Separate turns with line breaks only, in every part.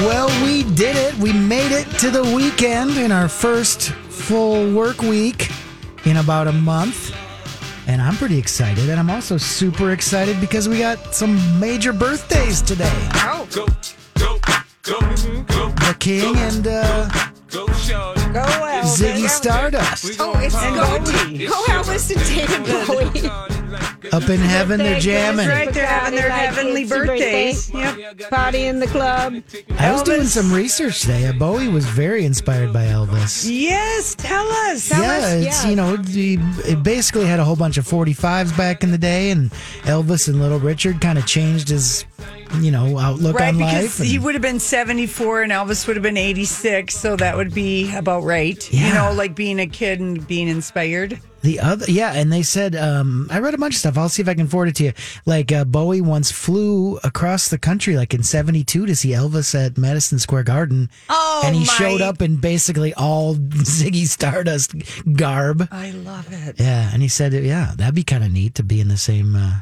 Well, we did it. We made it to the weekend in our first full work week in about a month. And I'm pretty excited. And I'm also super excited because we got some major birthdays today.
Oh. Go, go, go,
go. The King and uh,
go, show.
Go
Ziggy Stardust.
Oh, it's Bowie. Go Elvis and David Bowie.
Up in heaven, they're jamming.
That's right.
They're having their heavenly birthdays.
birthday.
Yep.
Party in the club.
I was doing some research today. Bowie was very inspired by Elvis.
Yes, tell us.
yeah, it's
yeah.
you know he, it basically had a whole bunch of 45s back in the day, and Elvis and Little Richard kind of changed his you know outlook
Right,
on
because
life.
he would have been 74 and Elvis would have been 86, so that would be about right. You know, like being a kid and being inspired.
The other, yeah, and they said, um, I read a bunch of stuff. I'll see if I can forward it to you. Like uh, Bowie once flew across the country, like in '72, to see Elvis at Madison Square Garden.
Oh,
and he
my-
showed up in basically all Ziggy Stardust garb.
I love it.
Yeah, and he said, yeah, that'd be kind of neat to be in the same uh,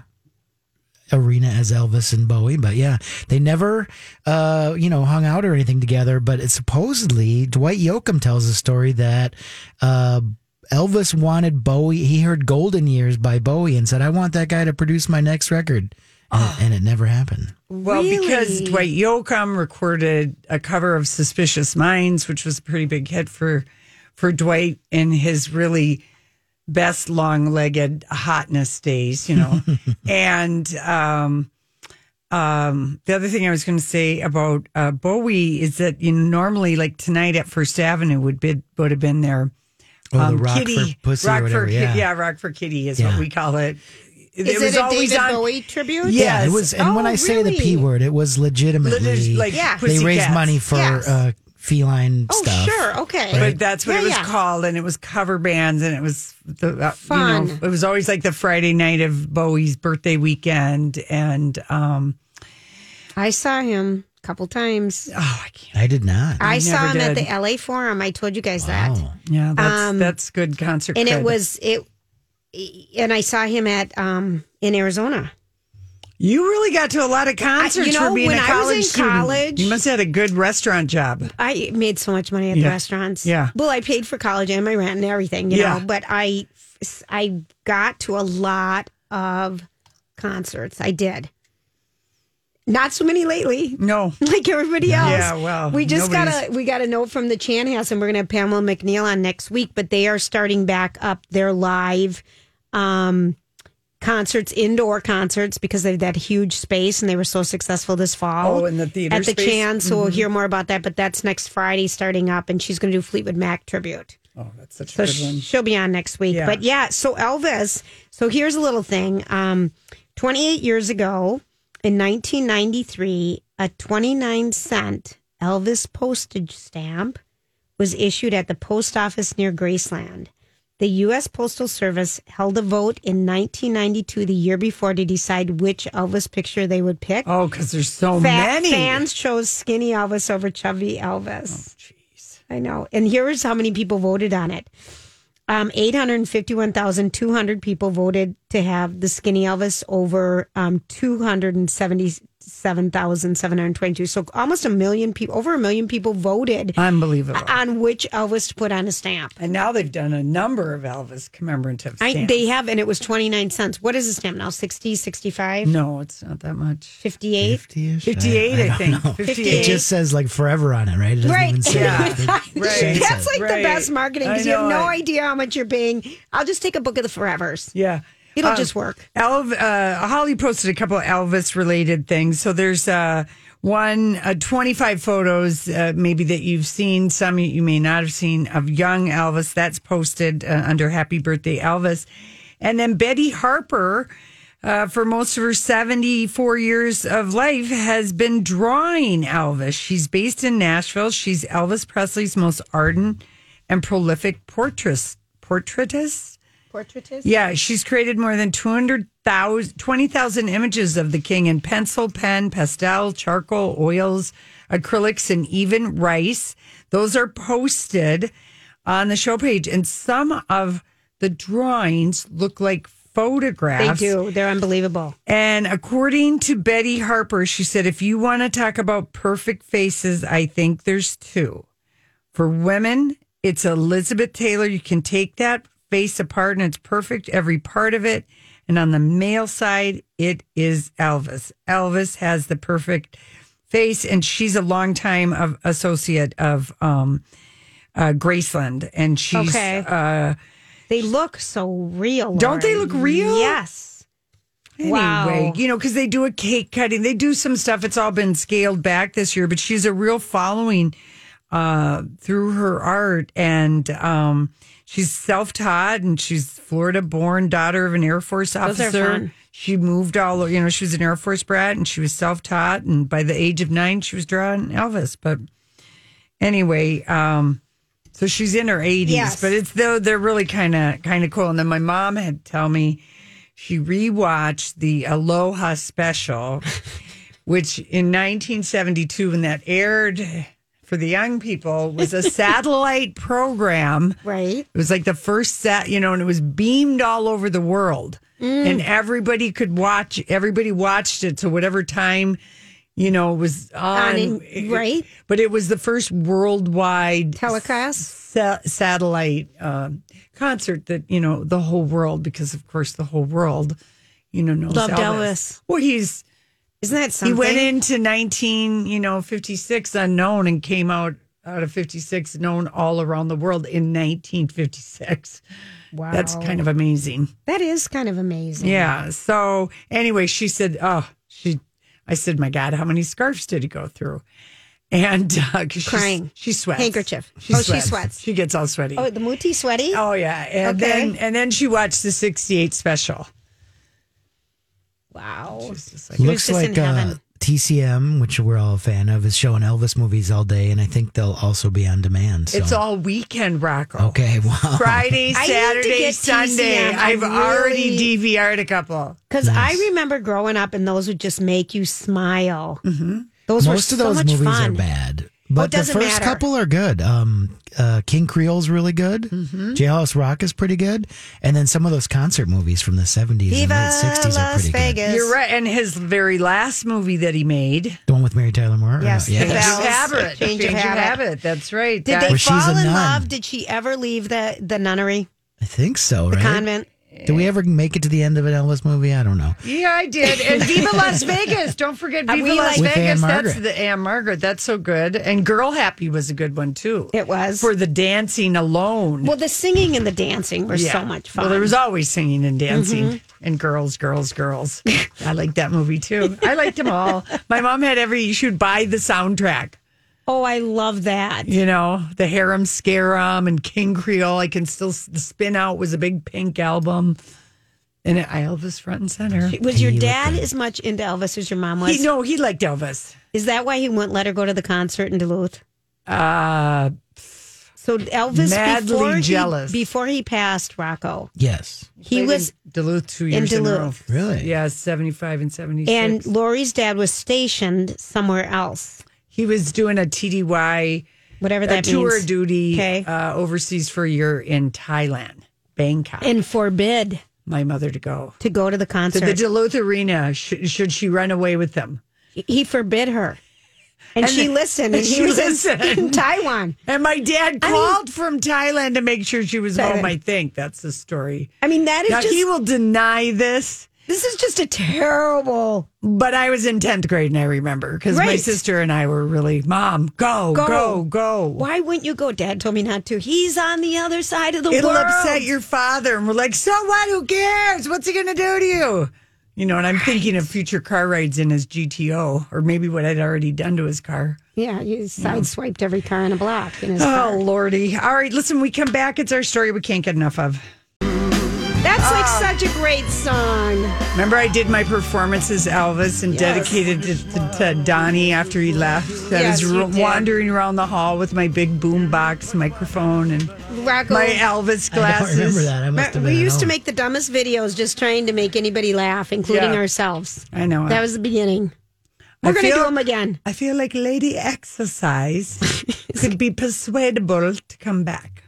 arena as Elvis and Bowie. But yeah, they never, uh, you know, hung out or anything together. But it's supposedly Dwight Yoakam tells a story that uh, Elvis wanted Bowie. He heard "Golden Years" by Bowie and said, "I want that guy to produce my next record," and, and it never happened.
Well, because Dwight Yoakam recorded a cover of "Suspicious Minds," which was a pretty big hit for for Dwight in his really best long-legged hotness days, you know. and um, um, the other thing I was going to say about uh, Bowie is that you know normally, like tonight at First Avenue, would be would have been there.
Oh, the Rock for Pussy or whatever.
Ki-
Yeah.
yeah, Rock for Kitty is
Yeah.
what we call it.
Is it, a David
on-
Bowie tribute?
Yeah, it was. And when
Oh,
I say the p word, it was legitimately
Lit- like
Yeah.
they raised
pussycats.
money for
Yes.
uh, feline
Oh,
stuff.
sure. Okay.
but that's what
Yeah,
it was
yeah.
called, and it was cover bands, and it was the uh,
Fun.
You know, it was always like the Friday night of Bowie's birthday weekend, and um,
I saw him a couple times.
oh, I can't.
I did not.
I, saw
never
him at the LA Forum. I told you guys that.
Oh.
Yeah, that's
Um,
that's good concert,
And it was it and I saw him at um in Arizona.
You really got to a lot of concerts
you know,
for being
when
a
I was in
student.
college-
You must have had a good restaurant job.
I made so much money at the restaurants.
Yeah.
Well, I paid for college and my rent and everything, you
Yeah.
know, but I I got to a lot of concerts. I did. Not so many lately.
No,
Like everybody else.
Yeah, well,
we just got
nobody's-
a we got a note from the Chan House, and we're gonna have Pamela McNeil on next week. But they are starting back up their live um, concerts, indoor concerts, because they have that huge space, and they were so successful this fall.
Oh, in the theater
at the
space? Mm-hmm.
Chan. So we'll hear more about that. But that's next Friday starting up, and she's gonna do Fleetwood Mac tribute.
oh, that's such
So
a good one.
she'll be on next week.
Yeah.
But yeah, so Elvis. So here's a little thing. Um, 28 years ago, in 1993, a 29 cent Elvis postage stamp was issued at the post office near Graceland. The U.S. Postal Service held a vote in 1992, the year before, to decide which Elvis picture they would pick.
Oh, because there's so
Fa-
many.
Fans chose skinny Elvis over chubby Elvis. Oh, jeez, I know. And here's how many people voted on it. Um, 851,200 people voted to have the skinny Elvis over um, 7,722. So almost a million people, over a million people voted
Unbelievable.
on which Elvis to put on a stamp.
and now they've done a number of Elvis commemorative
I, they have, and it was 29 cents. What is a stamp now? 60, 65,
no, it's not that much.
58?
50-ish?
58, I,
don't
think.
know.
58.
It just says like forever on it, right? It doesn't
Right.
even say
Yeah.
what
Right.
That's like
Right.
the best marketing because you have no
it.
idea how much you're paying. I'll just take a book of the Forevers.
Yeah.
It'll
Um,
just work.
Elv, uh, Holly posted a couple of Elvis related things. So there's uh, one, uh, 25 photos, uh, maybe that you've seen, some you, may not have seen, of young Elvis. That's posted uh, under Happy Birthday Elvis. And then Betty Harper, uh, for most of her 74 years of life, has been drawing Elvis. She's based in Nashville. She's Elvis Presley's most ardent and prolific portrait, portraitist.
Portraitist?
Yeah, she's created more than 200,000, 20,000 images of the king in pencil, pen, pastel, charcoal, oils, acrylics, and even rice. Those are posted on the show page. And some of the drawings look like photographs.
They do. They're unbelievable.
And according to Betty Harper, she said, if you want to talk about perfect faces, I think there's two. For women, it's Elizabeth Taylor. You can take that face apart and it's perfect, every part of it. And on the male side, it is Elvis. Elvis has the perfect face, and she's a longtime of associate of um, uh, Graceland. And she's
Okay.
uh,
They look so real.
Don't they look real?
Yes.
Anyway,
Wow.
you know, because they do a cake cutting, they do some stuff. It's all been scaled back this year, but she's a real following uh, through her art, and um, she's self-taught, and she's Florida-born daughter of an Air Force
Those are
officer.
fun.
She moved all, you know, she was an Air Force brat, and she was self-taught, and by the age of nine, she was drawing Elvis. But anyway, um, so she's in her 80s,
Yes.
but it's though they're really kind of kind of cool. And then my mom had tell me she rewatched the Aloha special, which in 1972, when that aired for the young people, was a satellite program.
Right.
It was like the first set, you know, and it was beamed all over the world. And everybody could watch, everybody watched it. So whatever time, you know, was on.
On in- right.
But it was the first worldwide
Telecast?
sa- satellite um, concert that, you know, the whole world, because of course the whole world, you know, knows
Loved
Elvis.
Elvis.
Well, he's,
Isn't that something?
he went into 19, you know, 56 unknown and came out out of 56 known all around the world in 1956. Wow. That's kind of amazing.
That is kind of amazing.
Yeah. So anyway, she said, "Oh, she." I said, "My God, how many scarves did he go through?" And uh,
Crying.
she sweats.
Handkerchief. Oh, she sweats.
She gets all sweaty.
Oh, the Muti sweaty?
Oh yeah, and
Okay.
then and then she watched the '68 special.
Wow.
Just like,
Looks
just in
like uh. TCM, which we're all a fan of, is showing Elvis movies all day, and I think they'll also be on demand. So.
it's all weekend, Rocco.
okay. Wow.
Friday,
I need to
Saturday, Sunday.
TCM. I
I've already DVR'd a couple.
Because I remember growing up and those would just make you smile. Mm-hmm. Those
Most
were
of
so
those
much
movies
fun.
are bad, but the first
matter.
couple are good. Um, uh, King Creole's really good.
Mm-hmm.
Jailhouse Rock is pretty good, and then some of those concert movies from the seventies and
Viva
late sixties are
Las
pretty good.
Vegas.
You're right. And his very last movie that he made,
The one with Mary Tyler Moore.
Yes,
no?
Change
Yes.
of
Habit.
Change of Habit.
That's right.
Did
That-
they fall in
nun.
love? Did she ever leave the, the nunnery,
I think so.
the
right?
convent?
Did we ever make it to the end of an Elvis movie? I don't know.
Yeah, I did. And Viva Las Vegas. Don't forget Viva
we
Las
like-
With
Vegas.
Anne
That's
Margaret.
the Ann-Margret. That's so good. And Girl Happy was a good one too.
It was.
For the dancing alone.
well, the singing and the dancing were
Yeah.
so much fun.
Well, there was always singing and dancing
Mm-hmm.
and girls, girls, girls. I like that movie too. I liked them all. My mom had every, she would buy the soundtrack.
Oh, I love that.
You know, the Harum Scarum and King Creole. I can still, the Spin Out was a big pink album. And it, Elvis front and center.
Was your dad as much into Elvis as your mom was?
He, no, he liked Elvis.
Is that why he wouldn't let her go to the concert in Duluth?
Uh,
So Elvis,
Madly
before he,
jealous.
before he passed, Rocco,
Yes.
he
played
was,
in Duluth two years in, a row.
Duluth.
Really?
Yeah, 75 and 76.
and Lori's dad was stationed somewhere else,
he was doing a TDY
whatever
a
that
tour
means.
duty
Okay.
uh, overseas for a year in Thailand, Bangkok.
and forbid
my mother to go
to go to the
to
concert.
the Duluth Arena. Should, should she run away with them?
he forbid her. And,
And
she listened, and
and
he
she
was in-
listened.
in Taiwan.
And my dad
I mean-
called from Thailand to make sure she was
Thailand.
home. I think that's the story.
I mean, that is
Now
just
he will deny this,
this is just a terrible.
but I was in tenth grade and I remember because my
Right.
sister and I were really, Mom, go,
Go.
go, go.
Why wouldn't you go? Dad told me not to. He's on the other side of the world.
It'll
world.
upset your father. And we're like, so what? Who cares? What's he going to do to you? You know, and I'm thinking of future car rides in his GTO or maybe what I'd already done to his car.
Yeah, you sideswiped every car on a block in his
Oh,
car.
Lordy. All right, listen, we come back. It's our story we can't get enough of.
That's like
Ah.
such a great song.
Remember, I did my performance as Elvis and
Yes.
dedicated it to, to Donnie after he left. I
Yes,
was
you did.
wandering around the hall with my big boombox microphone and
Rocco.
my Elvis
I
glasses.
don't remember that. I must have
we
been at
used to make the dumbest videos just trying to make anybody laugh, including
Yeah.
ourselves.
I know.
That was the beginning. We're going to do them again.
I feel like Lady Exercise could be persuadable to come back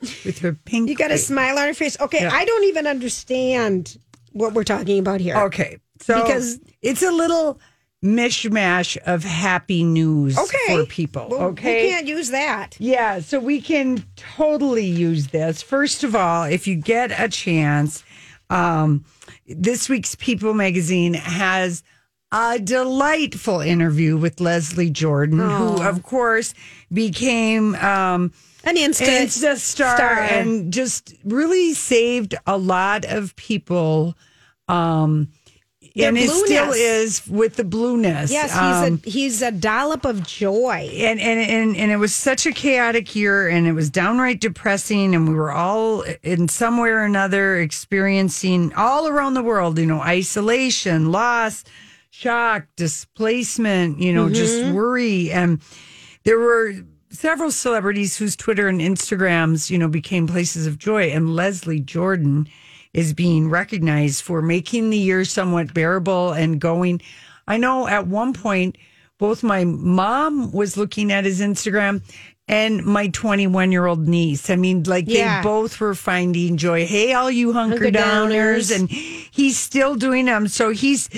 with her pink.
You got a
face.
smile on her face. Okay,
Yeah.
I don't even understand what we're talking about here.
Okay, so
Because-
it's a little mishmash of happy news
Okay.
for people.
Well,
okay,
We can't use that.
Yeah, so we can totally use this. First of all, if you get a chance, um, this week's People magazine has a delightful interview with Leslie Jordan, who, of course, became um,
An instant
Insta star
star.
and just really saved a lot of people. Um,
Their
and it still is with the blueness.
Yes, he's
Um,
a he's a dollop of joy.
and, and and and it was such a chaotic year and it was downright depressing and we were all in some way or another experiencing all around the world you know isolation loss shock displacement you know just worry and there were several celebrities whose twitter and instagrams you know became places of joy and leslie jordan is being recognized for making the year somewhat bearable and going i know at one point both my mom was looking at his Instagram and my 21 year old niece. I mean, like
Yeah.
they both were finding joy. Hey, all you hunker downers. And he's still doing them. So he's.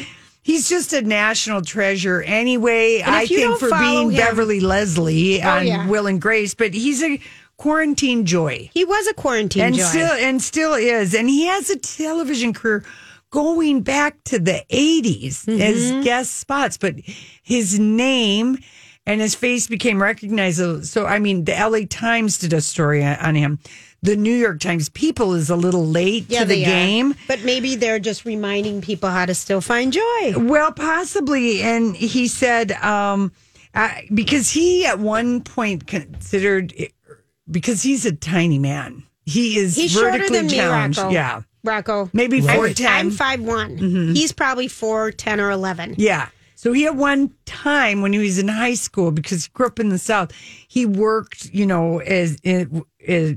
He's just a national treasure anyway. I think for being
him-
Beverly Leslie on
yeah.
Will and Grace, but he's a quarantine joy
He was a quarantine
and
joy.
still and still is and he has a television career going back to the 80s
Mm-hmm.
as guest spots but his name and his face became recognizable so i mean the la times did a story on him the new york times people is a little late
yeah,
to the
they are.
game
but maybe they're just reminding people how to still find joy.
well, possibly. And he said, um, uh, because he at one point considered, because he's a tiny man, he is
He's shorter
vertically
than me,
challenged.
Rocco.
Yeah.
Rocco,
Maybe
I'm-
4'10".
I'm five He's probably four ten or eleven.
Yeah. So he at one time when he was in high school, because he grew up in the South, he worked, you know, as it,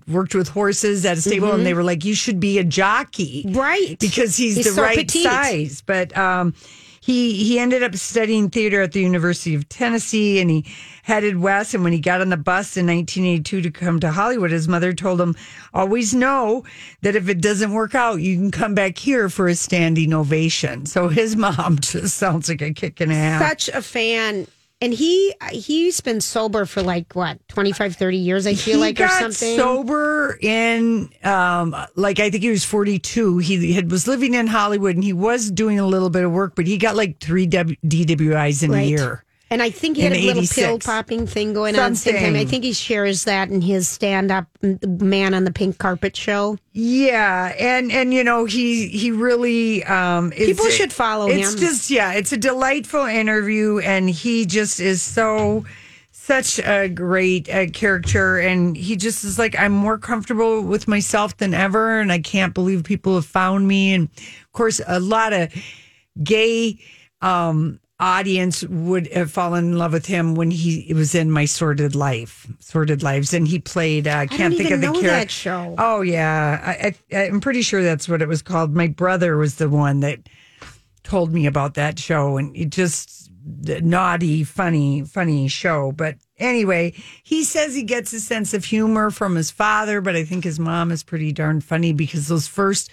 worked with horses at a stable, and they were like, "You should be a jockey,
Right.
Because he's,
He's
the
so
right
petite.
size." But um, he he ended up studying theater at the University of Tennessee, and he headed west. And when he got on the bus in 1982 to come to Hollywood, his mother told him, "Always know that if it doesn't work out, you can come back here for a standing ovation." So his mom just sounds like a kick and.
Such a fan. And he he's been sober for like what 25, 30 years. I feel
he
like or something.
sober in um like I think he was 42. He had was living in Hollywood and he was doing a little bit of work, but he got like 3 w, DWIs in a year.
And I think he had a little
86.
pill popping thing going on at the same time. I think he shares that in his stand up man on the pink carpet show.
Yeah, and and you know he he really um
People should follow
it's
him.
just yeah, it's a delightful interview, and he just is so such a great uh, character, and he just is like I'm more comfortable with myself than ever, and I can't believe people have found me, and of course a lot of gay um audience would have fallen in love with him when he was in my sordid life sordid lives and he played uh, can't think of the character
show.
Oh yeah, I, I, I'm pretty sure that's what it was called. My brother was the one that told me about that show, and it just naughty, funny, funny show. But anyway, he says he gets a sense of humor from his father, but I think his mom is pretty darn funny because those first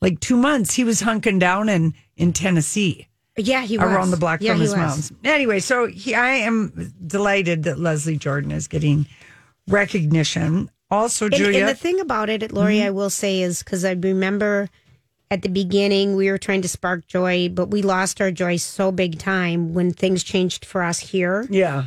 like two months he was hunking down in in Tennessee.
Yeah, he was.
around the block
Yeah,
from his
was.
mom's. Anyway, so he, I am delighted that Leslie Jordan is getting recognition. Also,
And,
Julia,
and the thing about it, Lori,
Mm-hmm.
I will say is because I remember at the beginning we were trying to spark joy, but we lost our joy so big time when things changed for us here.
yeah.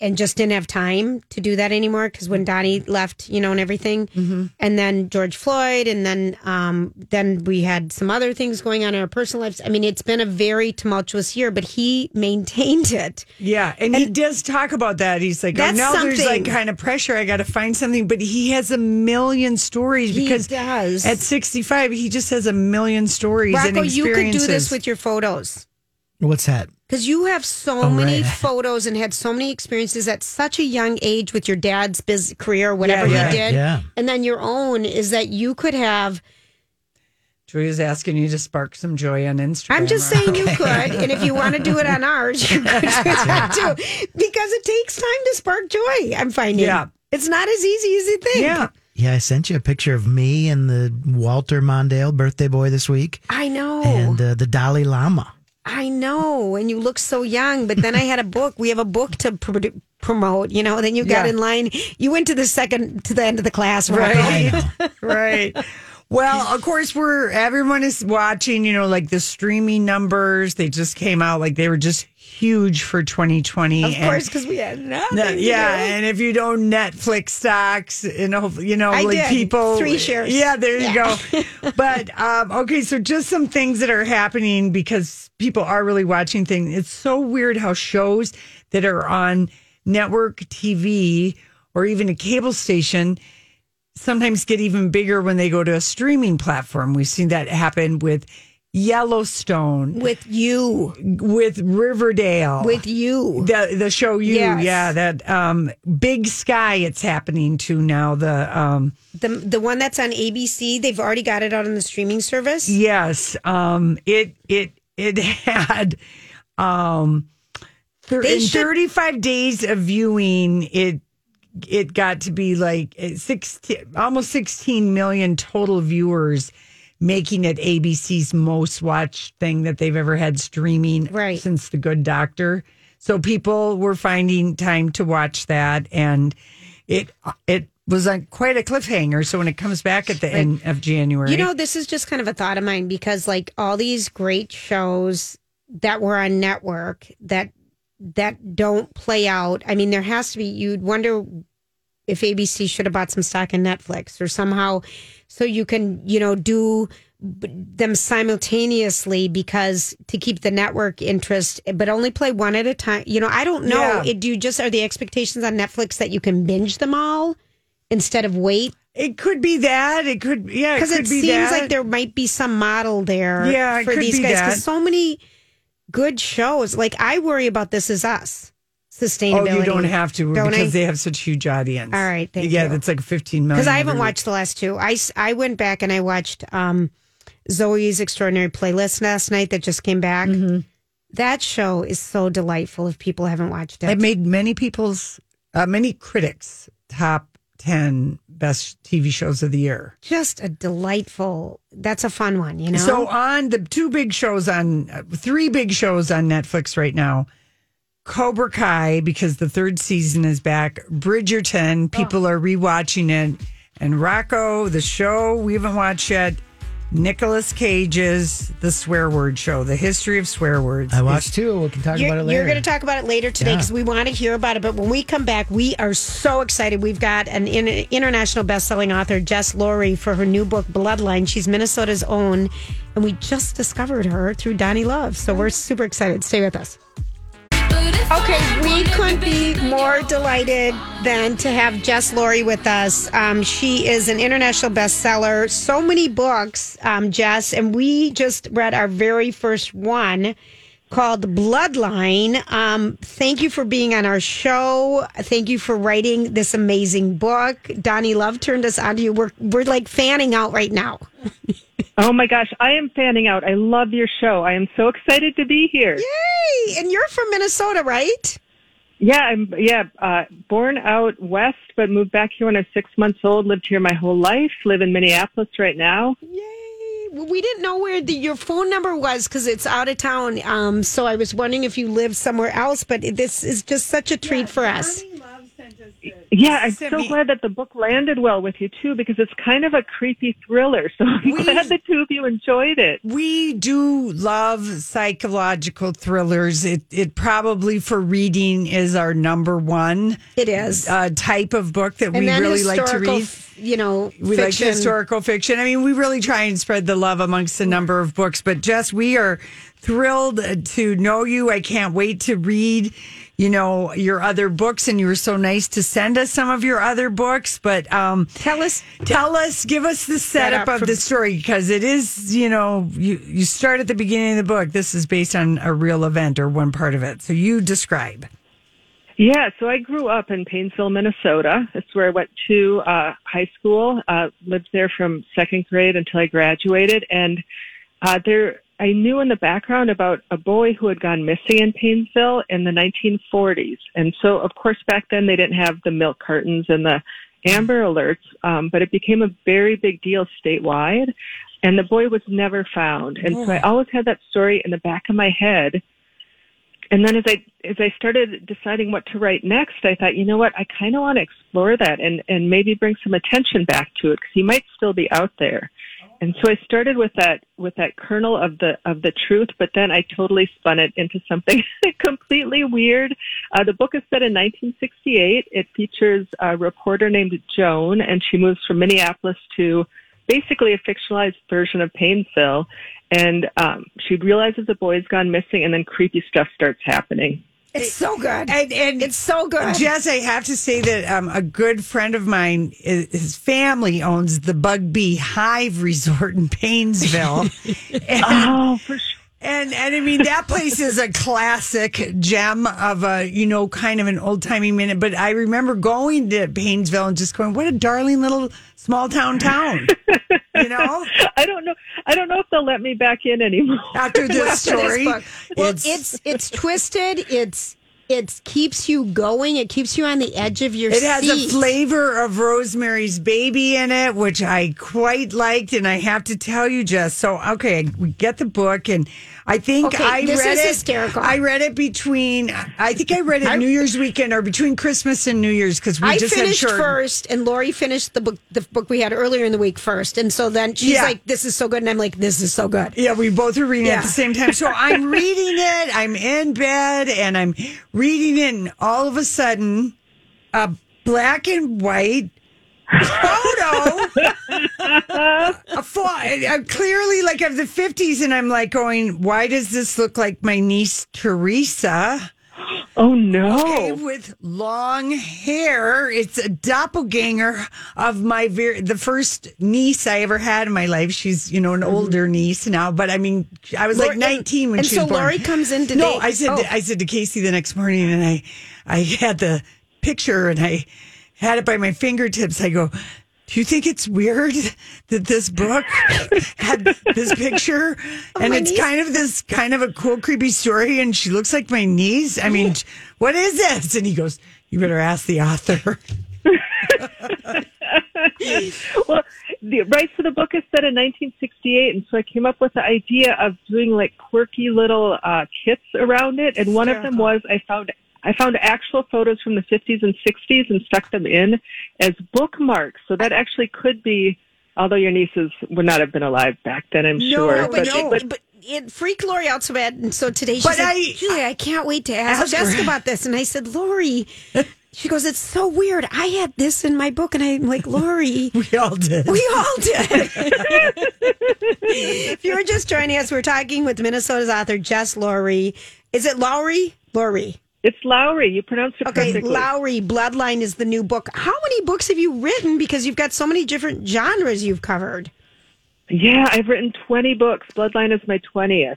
And just didn't have time to do that anymore because when Donnie left, you know, and everything, and then George Floyd, and then um, then we had some other things going on in our personal lives. I mean, it's been a very tumultuous year, but he maintained it.
Yeah, and, he does talk about that. He's like, oh, now there's like kind of pressure. I got to find something, but he has a million stories because He
does.
at 65, he just has a million stories and
Rocco, you could do this with your photos.
What's that?
Because you have so
Oh,
many
right.
photos and had so many experiences at such a young age with your dad's biz career, whatever
Yeah,
he
yeah.
did.
Yeah.
And then your own is that you could have.
Julia's asking you to spark some joy on Instagram.
I'm just
right?
saying you could. And if you want to do it on ours, you could do that too. Because it takes time to spark joy, I'm finding.
Yeah.
It's not as easy as you think.
Yeah.
Yeah, I sent you a picture of me and the Walter Mondale birthday boy this week,
I know.
and uh, the Dalai Lama.
I know. And you look so young. But then I had a book. We have a book to pr- promote, you know. Then you got
Yeah.
in line. You went to the second, to the end of the class, Rocco.
Right. right. Well, of course, we're everyone is watching, you know, like the streaming numbers. They just came out, like they were just huge for 2020.
Of
and-
course, because we had nothing.
No, yeah,
do.
and if you don't Netflix stocks, and you know,
I
like
did.
people,
Three shares.
Yeah, there you go. but um, okay, so just some things that are happening because people are really watching things. It's so weird how shows that are on network TV or even a cable station sometimes get even bigger when they go to a streaming platform. We've seen that happen with Yellowstone,
with you,
with Riverdale,
with you.
the the show you
Yes.
yeah that um big sky it's happening to now the um
The the one that's on ABC, they've already got it out on the streaming service.
yes um it it it had um in
should-
35 days of viewing it it got to be like eh, 16 almost 16 million total viewers making it ABC's most watched thing that they've ever had streaming
Right.
since The Good Doctor. So people were finding time to watch that and it it was on quite a cliffhanger. So when it comes back at the end of January,
You know, this is just kind of a thought of mine because like all these great shows that were on network that that don't play out. I mean, there has to be you'd wonder if ABC should have bought some stock in Netflix or somehow so you can, you know, do them simultaneously because to keep the network interest but only play one at a time. You know, I don't know.
Yeah.
It, do you just are the expectations on Netflix that you can binge them all instead of wait
it could be that. It could yeah,
because
it
it,
be
seems
that.
like there might be some model there
Yeah,
for these guys because so many good shows like i worry about this is us sustainability.
Oh, you don't have to
Don't
because
I?
they have such huge audience.
All right, thank
yeah,
you.
that's like 15 million.
because i haven't watched the last two I I went back and i watched um zoey's extraordinary playlist last night that just came back
Mm-hmm.
that show is so delightful if people haven't watched it
It made many people's, uh, many critics top 10 best TV shows of the year.
just a delightful that's a fun one you know
So on the two big shows on, uh, three big shows on Netflix right now, Cobra Kai, because the third season is back, Bridgerton, people are rewatching it, and Rocco, the show we haven't watched yet, Nicolas Cage's The Swear Word Show, the history of swear words.
I watched too. We can talk
You're,
about it later.
you're going to talk about it later today
Yeah.
because we want to hear about it. But when we come back, we are so excited. We've got an in, international best-selling author, Jess Laurie, for her new book, Bloodline. She's Minnesota's own, and we just discovered her through Donnie Love. So we're super excited. Stay with us. Okay, we couldn't be more delighted than to have Jess Laurie with us. Um, she is an international bestseller, so many books, um, Jess, and we just read our very first one called Bloodline. Um, thank you for being on our show. Thank you for writing this amazing book. Donnie Love turned us on to you. We're we're like fanning out right now.
Oh my gosh, I am fanning out. I love your show. I am so excited to be here.
Yay! And you're from Minnesota, right?
Yeah, I'm yeah, uh, born out west, but moved back here when I was six months old. Lived here my whole life. Live in Minneapolis right now.
Yay! We didn't know where the, your phone number was because it's out of town. Um, so I was wondering if you lived somewhere else. But this is just such a treat for us.
Yeah, I'm so
me-
glad that the book landed well with you too, because it's kind of a creepy thriller. So I'm
We-
glad the two of you enjoyed it.
We do love psychological thrillers. It it probably for reading is our number one
It is.
uh, type of book that
and
we really like to read.
You know,
We like
fiction.
historical fiction. I mean, we really try and spread the love amongst a number of books. But Jess, we are thrilled to know you. I can't wait to read, you know, your other books. And you were so nice to send us some of your other books. But um,
Tell us.
tell us, give us the setup
Setup
of
from-
the story because it is, you know, you you start at the beginning of the book. This is based on a real event or one part of it. So you describe.
Yeah, so I grew up in Paynesville, Minnesota. That's where I went to uh, high school. Uh, lived there from second grade until I graduated, and uh, there I knew in the background about a boy who had gone missing in Paynesville in the 1940s. And so, of course, back then they didn't have the milk cartons and the Amber Alerts, um, but it became a very big deal statewide. And the boy was never found. And so I always had that story in the back of my head. And then as I as I started deciding what to write next, I thought, you know what, I kind of want to explore that and and maybe bring some attention back to it because he might still be out there. And so I started with that with that kernel of the of the truth, but then I totally spun it into something completely weird. Uh, the book is set in 1968. It features a reporter named Joan, and she moves from Minneapolis to basically a fictionalized version of Paynesville. And um, she realizes the boy's gone missing, and then creepy stuff starts happening.
It's so good.
And, and
It's so good.
Jess, I have to say that um, a good friend of mine, his family owns the Bug Bee Hive Resort in Paynesville. and,
Oh, for sure.
and and I mean that place is a classic gem of a you know kind of an old timey minute. But I remember going to Paynesville and just going, "What a darling little small town town," you know.
I don't know. I don't know if they'll let me back in anymore.
After this
After
story,
book. Well, it's, it's twisted. It's it keeps you going. It keeps you on the edge of your seat.
It has
seat.
a flavor of Rosemary's Baby in it, which I quite liked, and I have to tell you, Jess. So, okay, we get the book, and I think
Okay,
I
this
read
is
it.
hysterical.
I read it between. I think I read it New Year's weekend or between Christmas and New Year's because we
I
just
finished
had short.
first, and Lori finished the book. The book we had earlier in the week first, and so then she's
Yeah.
like, "This is so good," and I'm like, "This is so good."
Yeah, we both were reading it
Yeah.
at the same time. So I'm reading it. I'm in bed and I'm reading it, and all of a sudden, a black and white photo, a fo- clearly like of the 50s, and I'm like going, "Why does this look like my niece Teresa?"
Oh no!
Okay, with long hair. It's a doppelganger of my very the first niece I ever had in my life. She's you know an older niece now, but I mean I was like
Mm-hmm.
Nineteen when
and
she
so
was born.
Lori comes in today-
No, I said
Oh.
I said to Casey the next morning, and I I had the picture and I had it by my fingertips. I go. Do you think it's weird that this book had this picture and it's
niece?
kind of this kind of a cool, creepy story? And she looks like my niece. I mean, what is this? And he goes, You better ask the author.
well, the rights to the book is set in 1968, and so I came up with the idea of doing like quirky little uh, kits around it. And one of them was I found I found actual photos from the 50s and 60s and stuck them in as bookmarks. So that actually could be, although your nieces would not have been alive back then, I'm sure.
but, it, but it freaked Lori out so bad, and so today she
But
said,
I-
"Julia, I can't wait to ask,
Ask
Jessica
her.
about this." And I said, "Lori." She goes, "It's so weird. I had this in my book, and I'm like, Lori,
we all did.
We all did. if you're just joining us, we're talking with Minnesota's author Jess Laurie. Is it Lowry? Lori.
It's Lowry. You pronounce it
Okay,
perfectly.
Lowry, Bloodline is the new book. How many books have you written? Because you've got so many different genres you've covered.
Yeah, I've written 20 books. Bloodline is my 20th.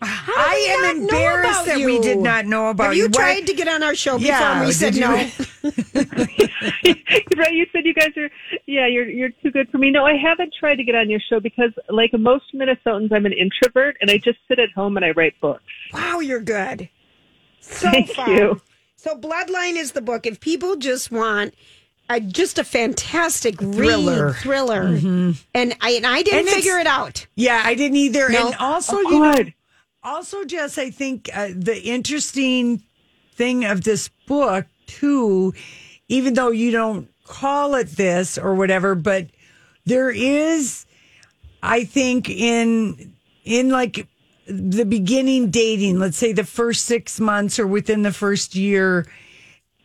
I am embarrassed
about
that we did not know about
Have you
you. What-
tried to get on our show before
Yeah,
and we said
you-
no?
right, you said you guys are, yeah, you're you're too good for me. No, I haven't tried to get on your show because, like most Minnesotans, I'm an introvert and I just sit at home and I write books.
Wow, you're good. So
Thank
fun.
you.
So Bloodline is the book. If people just want a, just a fantastic
Thriller.
read, thriller, and I and I didn't
And
figure it out.
Yeah, I didn't either.
No.
And also,
Oh,
you know, also, Jess, I think uh, the interesting thing of this book too, even though you don't call it this or whatever, but there is, I think, in in like the beginning dating, let's say the first six months or within the first year,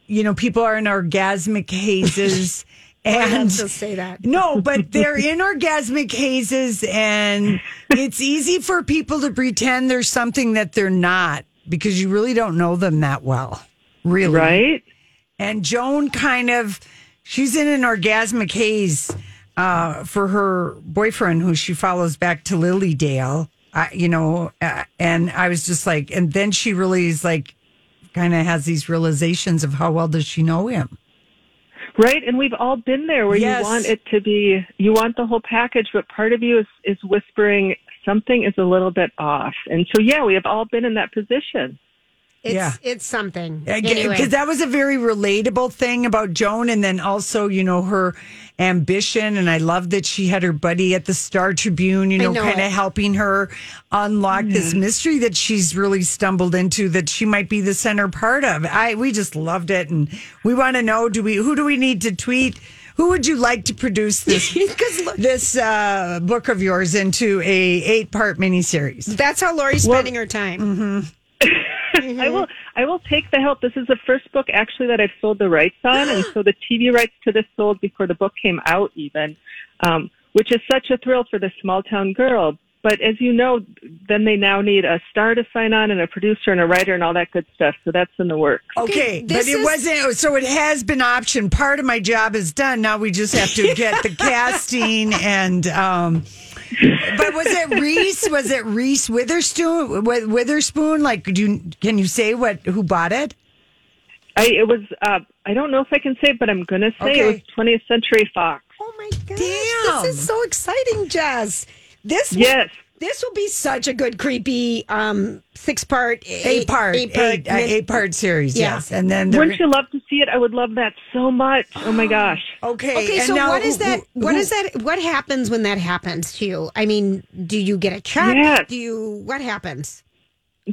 you know, people are in orgasmic hazes. And
to say that.
no, but they're in orgasmic hazes, and it's easy for people to pretend there's something that they're not because you really don't know them that well, really.
Right?
And Joan kind of, she's in an orgasmic haze uh, for her boyfriend, who she follows back to Lilydale. I, you know, uh, and I was just like, and then she really is like, kind of has these realizations of how well does she know him.
Right, and we've all been there where
Yes.
you want it to be, you want the whole package, but part of you is, is whispering something is a little bit off. And so, yeah, we have all been in that position.
It's
Yeah.
it's something.
because
Anyway.
that was a very relatable thing about Joan, and then also you know her ambition, and I love that she had her buddy at the Star Tribune, you know,
know
kind of helping her unlock this mystery that she's really stumbled into that she might be the center part of. I we just loved it, and we want to know do we who do we need to tweet. Who would you like to produce this this uh, book of yours into a eight part miniseries?
That's how Lori's spending her time.
I will. I will take the help. This is the first book actually that I've sold the rights on, and so the TV rights to this sold before the book came out, even, um, which is such a thrill for the small town girl. But as you know, then they now need a star to sign on, and a producer, and a writer, and all that good stuff. So that's in the works.
Okay, but
this
it
is-
wasn't. So it has been optioned. Part of my job is done. Now we just have to get the casting and. um But was it Reese? Was it Reese Witherspoon? Witherspoon? Like, do you, can you say what who bought it?
I it was. Uh, I don't know if I can say, it, but I'm gonna say it was 20th Century Fox.
Oh my gosh.
Damn.
This is so exciting, Jazz. This
Yes.
This will be such a good creepy um six part
Eight part, eight, eight, uh, eight part series.
Yeah.
Yes, and then they're-
Wouldn't you love to see it? I would love that so much. Oh my gosh.
okay.
Okay,
and
so
now
what is that?
who-
What
who-
is that? What happens when that happens to you? I mean, do you get a check?
Yes.
Do you? What happens?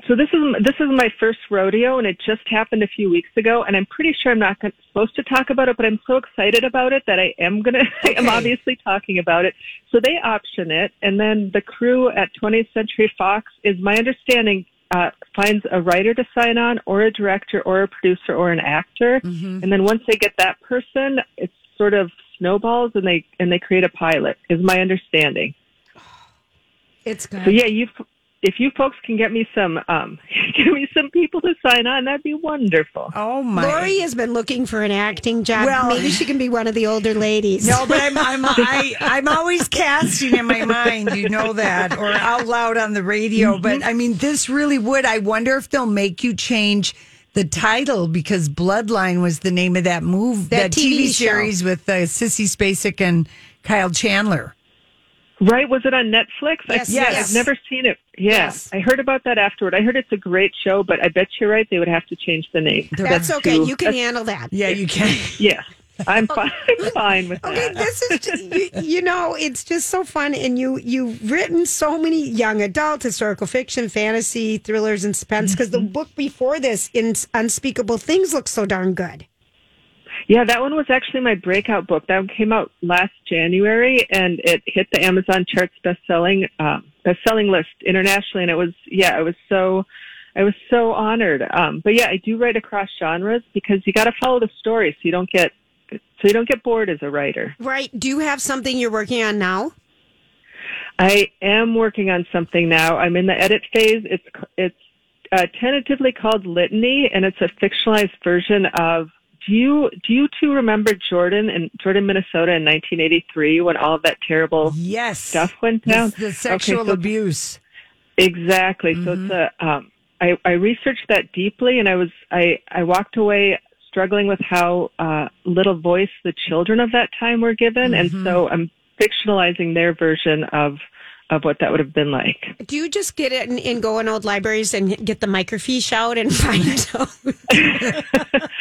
So this is this is my first rodeo, and it just happened a few weeks ago. And I'm pretty sure I'm not gonna, supposed to talk about it, but I'm so excited about it that I am gonna. I am obviously talking about it. So they option it, and then the crew at 20th Century Fox is my understanding uh, finds a writer to sign on, or a director, or a producer, or an actor,
Mm-hmm.
and then once they get that person, it's sort of snowballs, and they and they create a pilot. Is my understanding.
It's good.
So yeah, you if you folks can get me some um get me some people to sign on, that'd be wonderful.
Oh my!
Lori has been looking for an acting job.
Well-
Maybe she can be one of the older ladies.
No, but I'm I'm I, I'm always casting in my mind, you know that, or out loud on the radio.
Mm-hmm.
But I mean, this really would. I wonder if they'll make you change the title because Bloodline was the name of that move,
That
that, TV,
TV
series with uh, Sissy Spacek and Kyle Chandler.
Right? Was it on Netflix?
Yes,
I, yeah,
yes.
I've never seen it. Yeah,
Yes.
I heard about that afterward. I heard it's a great show, but I bet you're right. They would have to change the name.
That's okay.
too-
You can handle that.
Yeah, you can.
Yeah, I'm fine. I'm fine with that.
Okay, this is just, you, you know it's just so fun, and you you've written so many young adult historical fiction, fantasy, thrillers, and suspense. Because the mm-hmm. book before this, in Unspeakable Things, looks so darn good.
Yeah, that one was actually my breakout book. That one came out last January, and it hit the Amazon charts best-selling um, best-selling list internationally. And it was yeah, I was so I was so honored. Um, but yeah, I do write across genres because you got to follow the story so you don't get so you don't get bored as a writer.
Right? Do you have something you're working on now?
I am working on something now. I'm in the edit phase. It's it's uh, tentatively called Litani, and it's a fictionalized version of. Do you do you two remember Jordan in Jordan, Minnesota, in 1983 when all of that terrible
Yes.
stuff went down?
The, the sexual
Okay, so-
abuse.
Exactly. So
Mm-hmm.
it's a. Um, I, I researched that deeply, and I was I I walked away struggling with how uh, little voice the children of that time were given, and
Mm-hmm.
so I'm fictionalizing their version of of what that would have been like.
Do you just get it and, and go in old libraries and get the microfiche out and find out?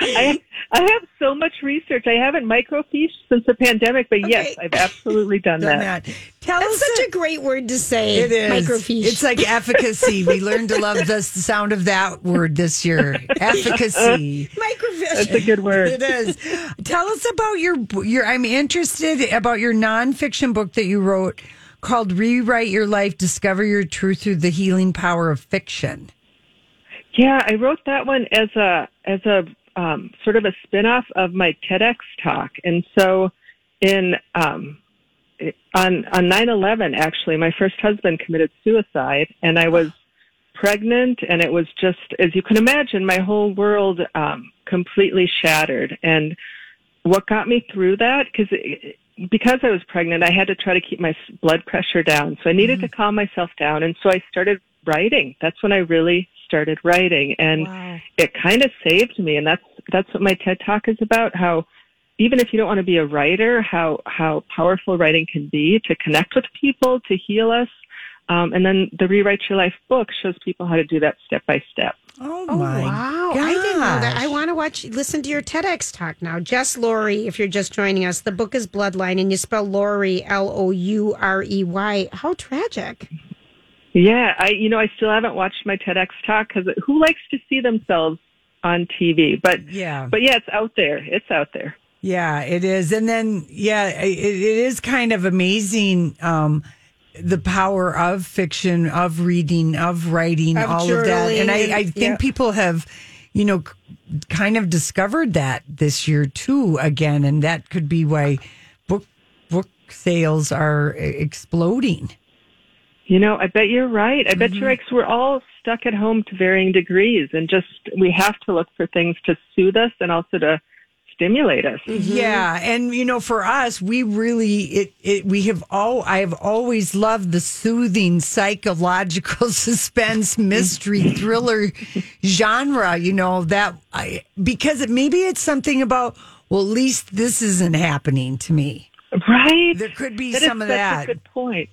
I I have so much research. I haven't microfiched since the pandemic, but yes, I've absolutely done,
Done
that.
that. Tell
That's
us
such a great word to say.
It is.
Microfiche.
It's like efficacy. we learned to love the sound of that word this year. Efficacy.
microfiche.
That's a good word.
It is. Tell us about your your. I'm interested about your nonfiction book that you wrote called "Rewrite Your Life: Discover Your Truth Through the Healing Power of Fiction."
Yeah, I wrote that one as a as a um, sort of a spin-off of my TEDx talk, and so in um, on on nine eleven, actually, my first husband committed suicide, and I was pregnant, and it was just as you can imagine, my whole world um, completely shattered. And what got me through that because because I was pregnant, I had to try to keep my blood pressure down, so I needed to calm myself down, and so I started writing. That's when I really started writing, and it kind of saved me. And that's that's what my TED Talk is about. How even if you don't want to be a writer, how how powerful writing can be to connect with people, to heal us. Um, and then the Rewrite Your Life book shows people how to do that step by step.
Oh,
Oh
my!
wow! I didn't know that. I want to watch, listen to your TEDx talk now. Jess Lourey, if you're just joining us, the book is Bloodline, and you spell Lourey L O U R E Y. How tragic!
Yeah, I you know I still haven't watched my TEDx talk because who likes to see themselves on TV? But
Yeah.
but yeah, it's out there. It's out there.
Yeah, it is. And then, yeah, it, it is kind of amazing um, the power of fiction, of reading, of writing,
Of
all of that. And I, I think
yeah.
people have, you know, kind of discovered that this year too, again. And that could be why book book sales are exploding.
You know, I bet you're right. I bet you're right. 'cause we're all stuck at home to varying degrees, and just we have to look for things to soothe us and also to stimulate us. Mm-hmm.
Yeah, and you know, for us, we really it, it we have all I have always loved the soothing psychological suspense mystery thriller genre. You know that I because it, maybe it's something about well, at least this isn't happening to me.
Right?
There could be
That is
some of
such
that.
A good point.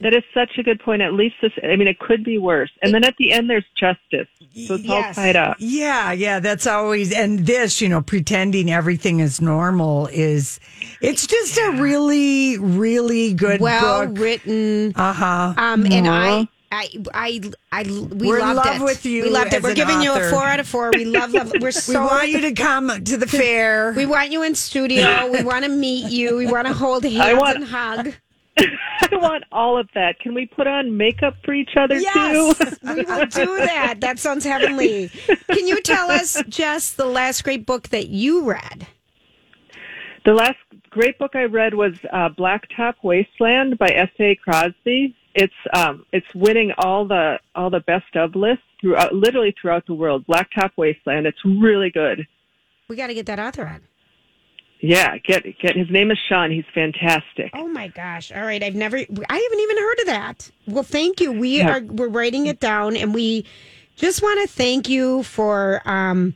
That is such a good point. At least this. I mean, it could be worse. And then at the end, there's justice. So it's all tied up.
Yeah, yeah, that's always and this, you know, pretending everything is normal is it's just a really, really good
Well
book.
written.
Uh huh.
Um, and I, I, I, I, we
We're in
loved
love
it.
with you
We loved it. We're
an
giving you a four out of four. We love, love. We're
We
so.
want you to come to the fair.
We want you in studio. We want to meet you. We want to hold hands
want-
and hug.
I want all of that. Can we put on makeup for each other
Yes,
too?
we will do that. That sounds heavenly. Can you tell us, Jess, the last great book that you read?
The last great book I read was uh, Blacktop Wasteland by S. A. Cosby. It's um, it's winning all the all the best of lists throughout, literally throughout the world. Blacktop Wasteland. It's really good.
We got to get that author on.
Yeah, get get. His name is Sean. He's fantastic.
Oh my gosh! All right, I've never, I haven't even heard of that. Well, thank you. We
Yeah.
are we're writing it down, and we just want to thank you for um,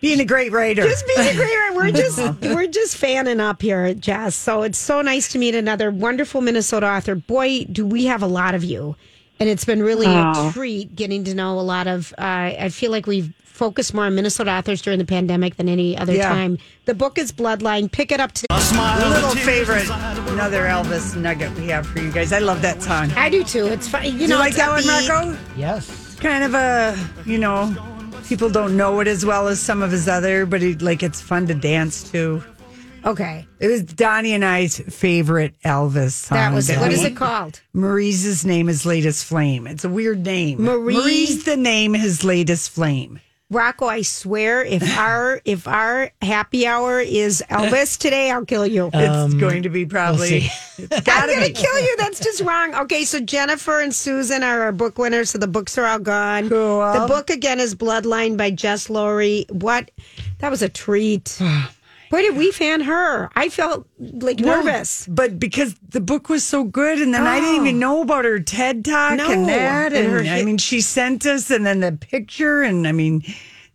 Being a great writer.
just being a great. writer. We're just we're just fanning up here, Jess. So it's so nice to meet another wonderful Minnesota author. Boy, do we have a lot of you, and it's been really
Oh.
a treat getting to know a lot of. Uh, I feel like we've focused more on Minnesota authors during the pandemic than any other
Yeah.
time. The book is Bloodline. Pick it up today.
A little favorite, another Elvis nugget we have for you guys. I love that song.
I do too. It's fun. You
Do
know,
you like that one. Marco?
Yes.
Kind of a, you know, people don't know it as well as some of his other, but it, like it's fun to dance to.
Okay.
It was Donnie and I's favorite Elvis song.
That was it. what is it called?
Marie's name is Latest Flame. It's a weird name.
Marie-
Marie's the name, his latest flame.
Rocco, I swear, if our if our happy hour is Elvis today, I'll kill you.
It's um, going to be probably.
see.
it's
I'm
gotta
gonna kill you. That's just wrong. Okay, so Jennifer and Susan are our book winners, so the books are all gone.
Cool.
The book again is Bloodline by Jess Lourey. What? That was a treat. Boy, did we fan her? I felt like
No,
nervous.
but because the book was so good, and then I didn't
Oh.
even know about her TED talk
No,
and that,
and
and,
her
I mean, she sent us, and then the picture, and I mean,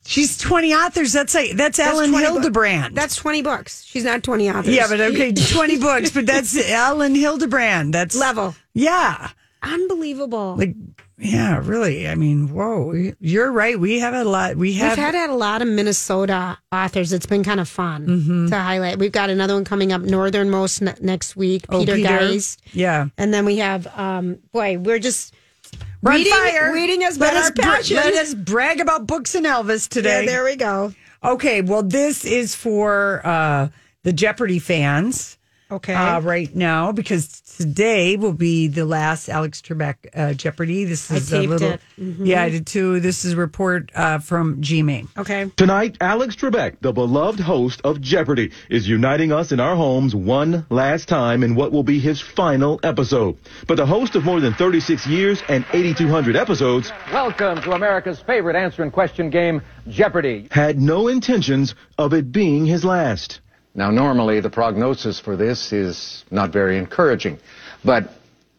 she's twenty authors. That's like that's, Elin
20 bu-
Hilderbrand.
That's twenty books. She's not twenty authors.
yeah, but okay, twenty books, but that's Elin Hilderbrand. That's
level.
Yeah,
Unbelievable.
like yeah, really. I mean, whoa, you're right. We have a lot. We have
We've had, had a lot of Minnesota authors. It's been kind of fun
Mm-hmm.
to highlight. We've got another one coming up, Northernmost ne- next week.
Oh,
Peter,
Peter.
Geye.
yeah.
And then we have, um, boy, we're just
We're
reading,
fire.
reading has
let
been
us
our passion.
let us brag about books and Elvis
yeah,
today.
there we go.
Okay, well, this is for uh, the Jeopardy fans
Okay.
uh, right now because today will be the last Alex Trebek uh, Jeopardy. This
I
is a
taped
little,
it. Mhm.
yeah, I did too. This is a report uh, from GMA.
okay.
Tonight, Alex Trebek, the beloved host of Jeopardy, is uniting us in our homes one last time in what will be his final episode. But the host of more than 36 years and 8,200 episodes
Welcome to America's favorite answer and question game, Jeopardy!
had no intentions of it being his last.
Now, normally the prognosis for this is not very encouraging, but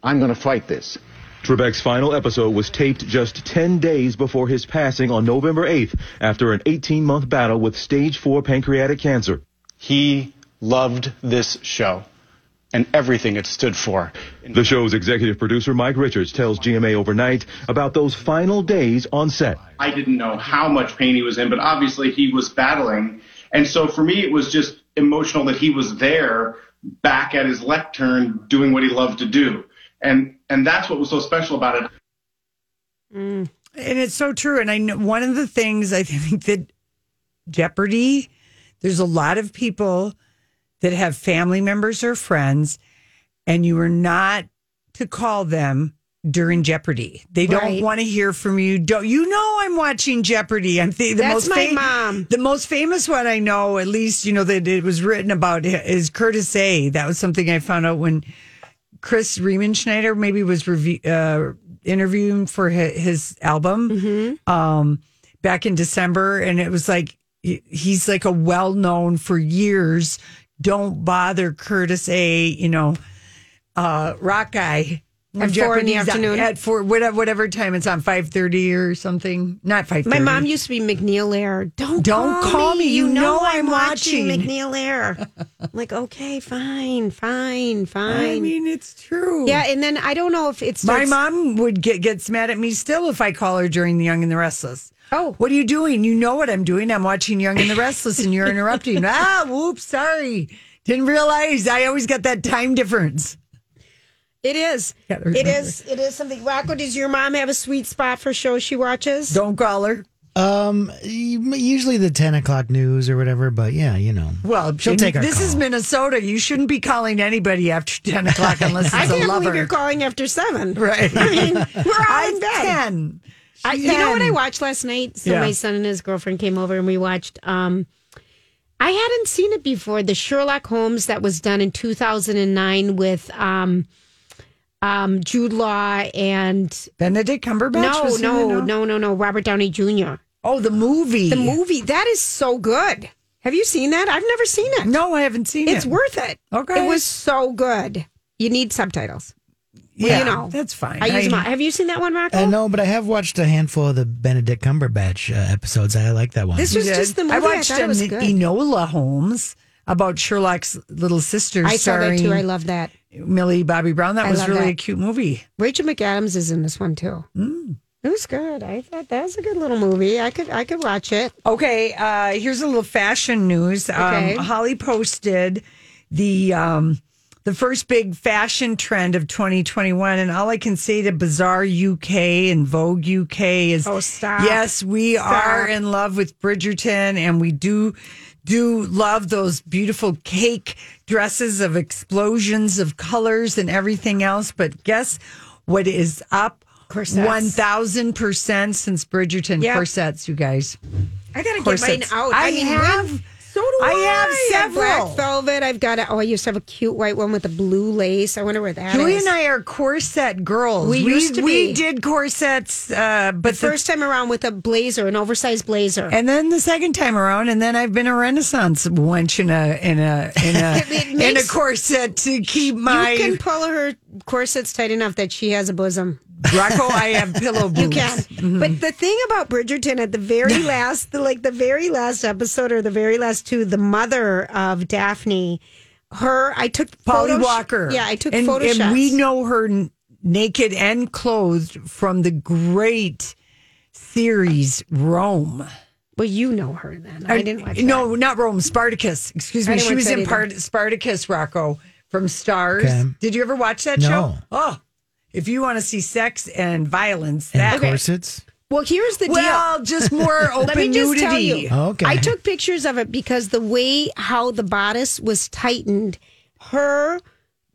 I'm going to fight this.
Trebek's final episode was taped just 10 days before his passing on November 8th after an 18 month battle with stage 4 pancreatic cancer.
He loved this show and everything it stood for.
The show's executive producer, Mike Richards, tells GMA overnight about those final days on set.
I didn't know how much pain he was in, but obviously he was battling. And so for me, it was just emotional that he was there back at his lectern doing what he loved to do. And, and that's what was so special about it. Mm.
And it's so true. And I know one of the things I think that Jeopardy, there's a lot of people that have family members or friends, and you are not to call them during Jeopardy. They don't
Right.
want to hear from you. Don't you know I'm watching Jeopardy? I'm the, the
That's
most
my
fam-
mom.
The most famous one I know, at least you know that it was written about, is Curtiss A. That was something I found out when Chris Riemenschneider maybe was review, uh, interviewing for his, his album um, back in December, and it was like he's like a well known for years. Don't bother Curtiss A. You know, uh, rock guy.
At four in the afternoon?
at four whatever whatever time it's on five thirty or something. Not five.
My mom used to be MacNeil Lehrer. Don't
Don't call me. You know I'm watching.
MacNeil Lehrer. I'm like, okay, fine, fine, fine.
I mean, it's true.
yeah, and then I don't know if it's
My mom would get gets mad at me still if I call her during The Young and the Restless.
Oh,
What are you doing? You know what I'm doing. I'm watching Young and the Restless and you're interrupting. ah, whoops, sorry. Didn't realize I always got that time difference.
It is.
Gotta
It
remember.
is. It is something. Rocco, does your mom have a sweet spot for shows she watches?
Don't call her.
Um, usually the ten o'clock news or whatever, but yeah, you know.
Well,
she'll take our
This
call.
is Minnesota. You shouldn't be calling anybody after 10 o'clock unless it's
I
a
can't
lover.
believe you're calling after seven.
Right.
I mean, we're all in bed.
10.
I, you know what I watched last night? So
Yeah.
my son and his girlfriend came over and we watched. um I hadn't seen it before. The Sherlock Holmes that was done in 2009 with um um Jude Law and
Benedict Cumberbatch?
no, no, no, no, no, Robert Downey Jr.
Oh, the movie.
The movie that is so good. Have you seen that? I've never seen it.
No, I haven't seen
It's
it.
It's worth it.
Okay.
It was so good. You need subtitles. Well,
yeah,
you know,
that's fine.
I use my. Have you seen that one, Rocco?
Uh, no, but I have watched a handful of the Benedict Cumberbatch uh, episodes. I like that one.
This was just the movie.
I watched
was
um. Enola Holmes about Sherlock's little sister.
I saw that too. I love that.
Millie Bobby Brown. That
I
was
love
really
that.
a cute movie.
Rachel McAdams is in this one too.
Mm.
It was good. I thought that was a good little movie. I could I could watch it.
Okay, uh, here's a little fashion news.
Okay.
Um, Holly posted the um, the first big fashion trend of 2021, and all I can say to Bazaar UK and Vogue UK is,
Oh, stop.
Yes, we
Stop.
are in love with Bridgerton, and we do do love those beautiful cake dresses of explosions of colors and everything else. But guess what is up?
corsets.
One thousand percent since Bridgerton
Yep.
corsets, you guys.
I gotta get
Corsets.
mine out.
I
mean,
have-
when- so do
I
I.
have
have
several.
black velvet. I've got a, oh, I used to have a cute white one with a blue lace. I wonder where that is.
Julie and I are corset girls.
We used to
we
be.
did corsets, uh, but
the first time around with a blazer, an oversized blazer.
and then the second time around, and then I've been a Renaissance wench in a in a in a
It
in a corset to keep my
you can pull her corsets tight enough that she has a bosom.
Rocco. I have pillow boobs.
You can.
Mm-hmm.
But the thing about Bridgerton at the very last, the, like the very last episode or the very last two, the mother of Daphne, her, I took
Polly
photo
Walker.
Yeah, I took
and,
photo
and we know her n- naked and clothed from the great series Rome.
Well, you know her then. I didn't watch
No, not Rome. Spartacus. Excuse me. She was in part Spartacus, Rocco, from Starz.
Okay.
Did you ever watch that
No.
show? Oh, if you want to see sex and violence,
And
that
corsets.
Well, here's the
Well,
deal.
just more open
Let me just tell you.
Okay.
I took pictures of it because the way how the bodice was tightened, her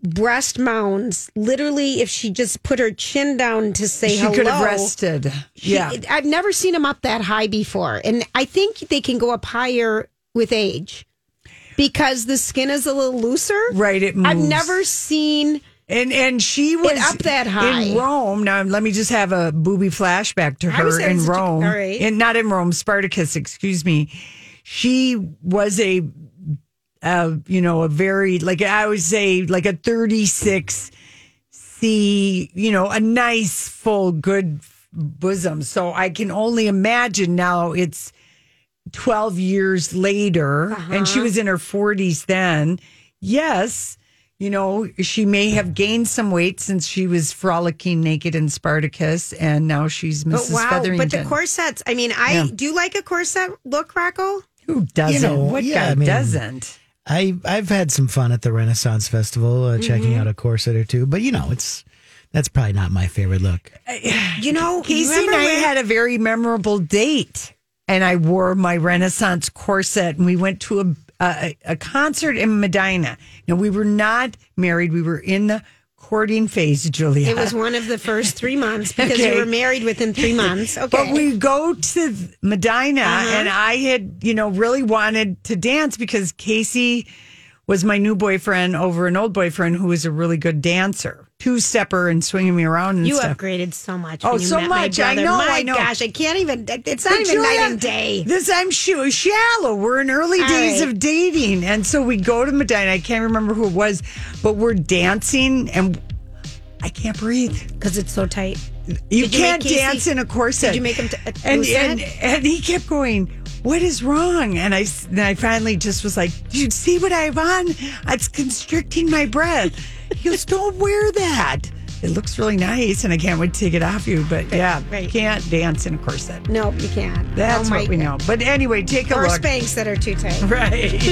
breast mounds, literally, if she just put her chin down to say
she
hello,
could have rested.
she-
yeah.
I've never seen them up that high before, and I think they can go up higher with age because the skin is a little looser.
Right, it
I've never seen.
And and she was
up that high.
in Rome. Now let me just have a booby flashback to her in Rome.
all right.
And not in Rome, Spartacus, excuse me. She was a uh, you know, a very like I would say like a 36 C, you know, a nice full good bosom. So I can only imagine now it's 12 years later and she was in her 40s then. Yes, you know, she may have gained some weight since she was frolicking naked in Spartacus and now she's Mrs.
But wow!
Featherington.
But the corsets. I mean, I
Yeah.
do you like a corset look, Rocco?
Who doesn't?
You know,
what
yeah,
guy
I mean-
doesn't?
I I've had some fun at the Renaissance Festival, uh, checking
Mm-hmm.
out a corset or two, but you know, it's that's probably not my favorite look.
You know,
Casey and I had a very memorable date, and I wore my Renaissance corset, and we went to a a, a concert in Medina. Now we were not married; we were in the courting phase, Julia.
It was one of the first three months because
Okay.
you were married within three months. Okay.
But we go to Medina,
Uh-huh.
and I had, you know, really wanted to dance because Casey was my new boyfriend over an old boyfriend who was a really good dancer, two stepper and swinging me around and
you
stuff.
upgraded so much.
Oh,
when you
so
met my
much. I know,
My
I know.
gosh, I can't even. It's not
But
even
Julia,
night and day.
This I'm sure shallow. We're in early
All
days
right.
of dating, and so we go to Medina. I can't remember who it was, but we're dancing, and I can't breathe
because it's so tight.
You
you
can't dance in a corset.
Did you make him t-
and and and he kept going. What is wrong? And I and I finally just was like, you see what I have on? It's constricting my breath." He goes, "Don't wear that. It looks really nice, and I can't wait to take it off you." But yeah,
right.
can't dance in a corset.
No, you can't.
That's
Oh,
what we know. But anyway, take a
Or
look.
Spanx that are too tight.
Right.